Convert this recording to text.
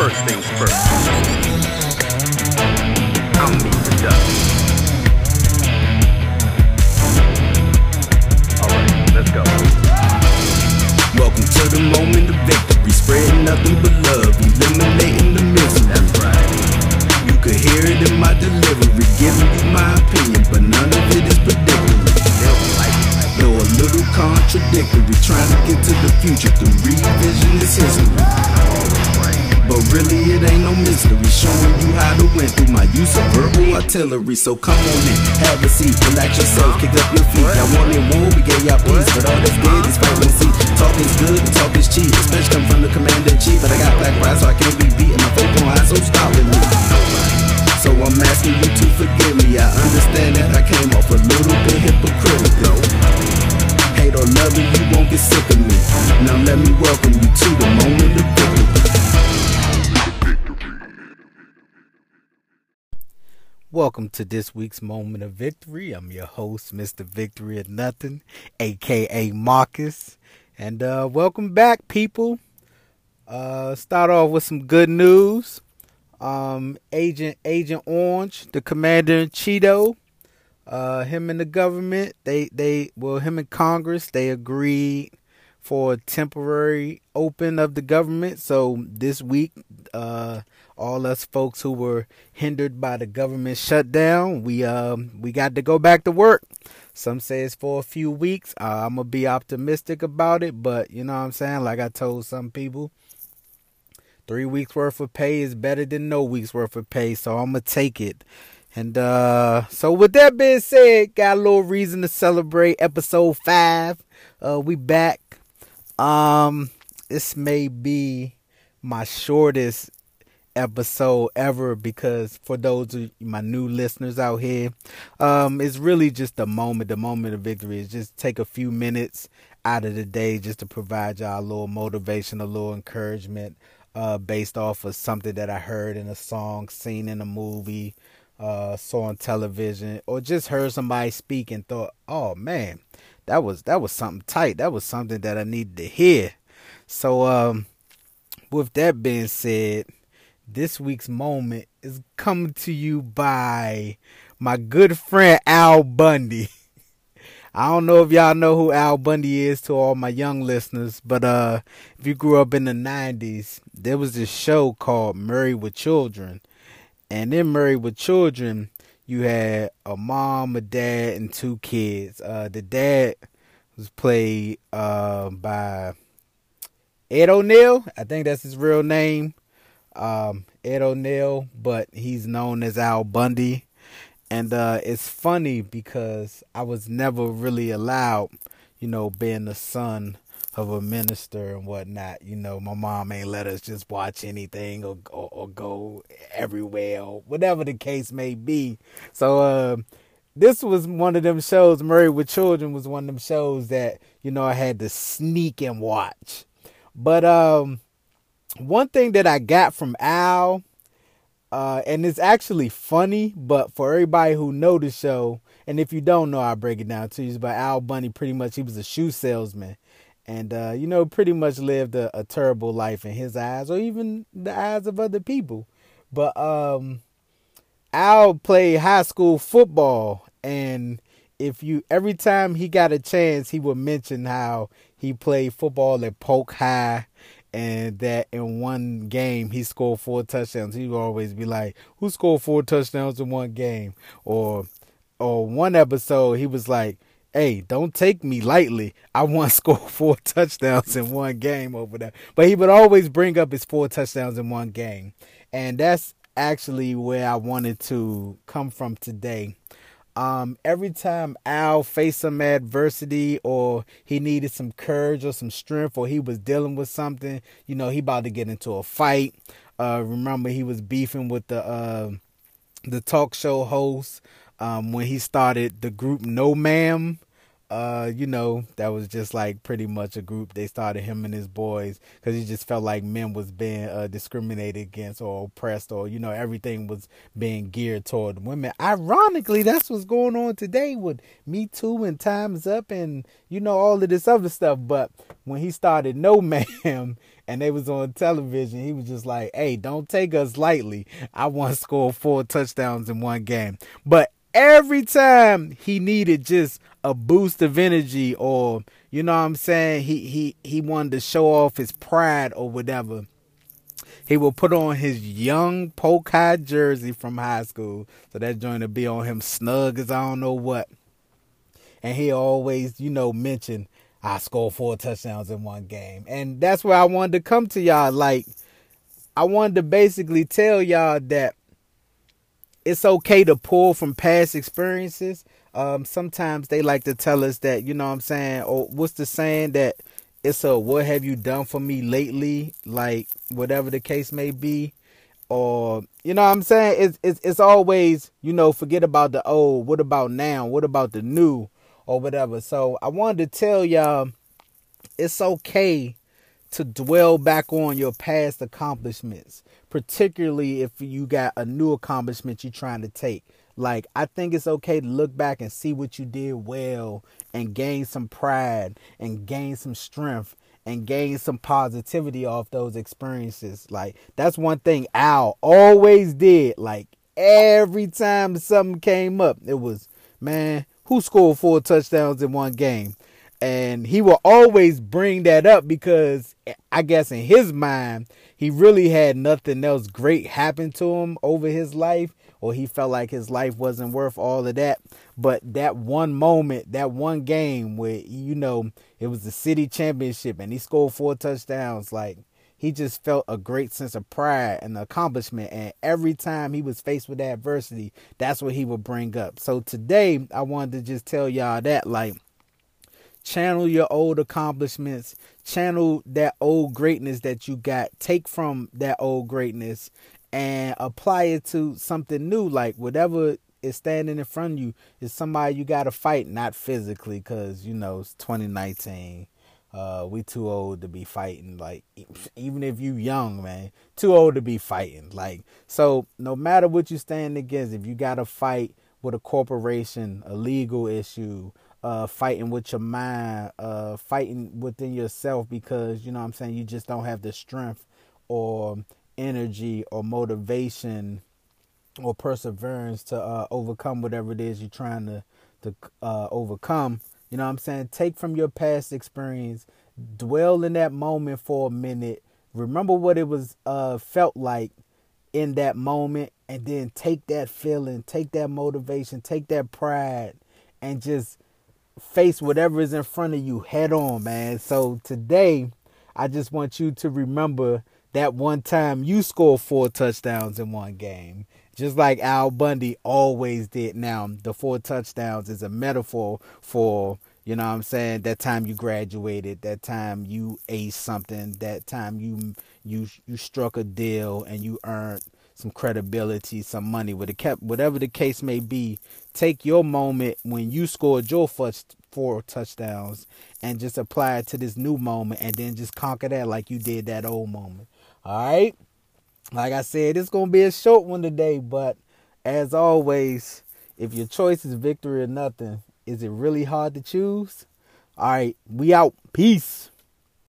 First things first. No. Showing you how to win through my use of verbal artillery. So come on in, have a seat, relax yourself, kick up your feet. Y'all wanted war, we gave y'all peace, but all that's good is and see. Talk is good, and talk is cheap, especially come from the commander in chief. But I got black pride, so I can't be beaten. My faith on high, so stop with me. Welcome to this week's Moment of Victory. I'm your host, Mr. Victory or Nothing, aka Marcus. And uh, welcome back, people. Uh, start off with some good news. Um, Agent Agent Orange, the commander in Cheeto, uh, him and the government, they they well him and Congress, they agreed for a temporary open of the government. So this week, uh, all us folks who were hindered by the government shutdown, we um we got to go back to work. Some say it's for a few weeks. Uh, I'm gonna be optimistic about it, but you know what I'm saying. Like I told some people, three weeks worth of pay is better than no weeks worth of pay, so I'm gonna take it. And uh so with that being said, got a little reason to celebrate episode five. Uh we back. Um this may be my shortest episode ever because for those of my new listeners out here, um it's really just a moment, the moment of victory is just take a few minutes out of the day just to provide y'all a little motivation, a little encouragement, uh based off of something that I heard in a song, seen in a movie, uh, saw on television or just heard somebody speak and thought, "Oh man, that was that was something tight. That was something that I needed to hear." So, um, with that being said, this week's moment is coming to you by my good friend Al Bundy. I don't know if y'all know who Al Bundy is to all my young listeners, but uh, if you grew up in the '90s, there was this show called Married with Children. And in married with children you had a mom a dad and two kids. Uh the dad was played uh by ed o'neill. I think that's his real name um ed o'neill but he's known as al bundy and uh it's funny because i was never really allowed you know being the son of a minister and whatnot. You know, my mom ain't let us just watch anything or or, or go everywhere or whatever the case may be. So uh, this was one of them shows. Married with Children was one of them shows that you know I had to sneak and watch. But um, one thing that I got from Al. Uh, and it's actually funny, but for everybody who know the show, and if you don't know, I'll break it down to you. But Al Bundy, pretty much, he was a shoe salesman, and uh, you know pretty much lived a, a, terrible life in his eyes or even the eyes of other people but um al played high school football and if you every time he got a chance he would mention how he played football at polk high and that in one game he scored four touchdowns he would always be like who scored four touchdowns in one game or or one episode he was like hey, don't take me lightly. I once scored four touchdowns in one game over there. But he would always bring up his four touchdowns in one game. And that's actually where I wanted to come from today. Um, every time Al faced some adversity or he needed some courage or some strength or he was dealing with something, you know, he about to get into a fight. Uh, remember he was beefing with the uh, the talk show host um, when he started the group No Ma'am. Uh, you know, that was just like pretty much a group. They started him and his boys because he just felt like men was being uh, discriminated against or oppressed, or you know, everything was being geared toward women. Ironically, that's what's going on today with Me Too and Times Up and you know all of this other stuff. But when he started No Ma'am and they was on television, he was just like, "Hey, don't take us lightly. I want to score four touchdowns in one game." But every time he needed just a boost of energy or you know what I'm saying he he he wanted to show off his pride or whatever he will put on his young polka jersey from high school. So that joint to be on him snug as I don't know what. And he always you know mention I scored four touchdowns in one game. And that's where I wanted to come to y'all. Like I wanted to basically tell y'all that it's okay to pull from past experiences. Um, sometimes they like to tell us that, you know what I'm saying, or what's the saying that it's a what have you done for me lately, like whatever the case may be. Or you know what I'm saying? It's it's it's always, you know, forget about the old, what about now? What about the new or whatever. So I wanted to tell y'all it's okay to dwell back on your past accomplishments particularly if you got a new accomplishment you're trying to take. Like, I think it's okay to look back and see what you did well and gain some pride and gain some strength and gain some positivity off those experiences. Like, that's one thing Al always did. Like, every time something came up, it was, man, who scored four touchdowns in one game? And he will always bring that up because I guess in his mind, he really had nothing else great happen to him over his life or he felt like his life wasn't worth all of that. But that one moment that one game where you know it was the city championship and he scored four touchdowns like he just felt a great sense of pride and accomplishment. And every time he was faced with adversity that's what he would bring up. So today i wanted to just tell y'all that like channel your old accomplishments. Channel that old greatness that you got. Take from that old greatness and apply it to something new. Like whatever is standing in front of you is somebody you got to fight not physically because you know it's 2019 uh, we too old to be fighting. Like even if you young man too old to be fighting. Like so no matter what you stand against if you got to fight with a corporation a legal issue uh, fighting with your mind, uh, fighting within yourself because you know what I'm saying you just don't have the strength or energy or motivation or perseverance to uh, overcome whatever it is you're trying to to uh, overcome. You know what I'm saying? Take from your past experience, dwell in that moment for a minute. Remember what it was uh, felt like in that moment, and then take that feeling, take that motivation, take that pride, and just face whatever is in front of you head on, man. So today, I just want you to remember that one time you scored four touchdowns in one game. Just like Al Bundy always did. Now, the four touchdowns is a metaphor for, you know what I'm saying, that time you graduated, that time you aced something, that time you you you struck a deal and you earned some credibility, some money. Whatever the case may be, take your moment when you scored your first four touchdowns and just apply it to this new moment and then just conquer that like you did that old moment. All right. Like I said, it's going to be a short one today, but as always, if your choice is victory or nothing, is it really hard to choose? All right, we out. Peace.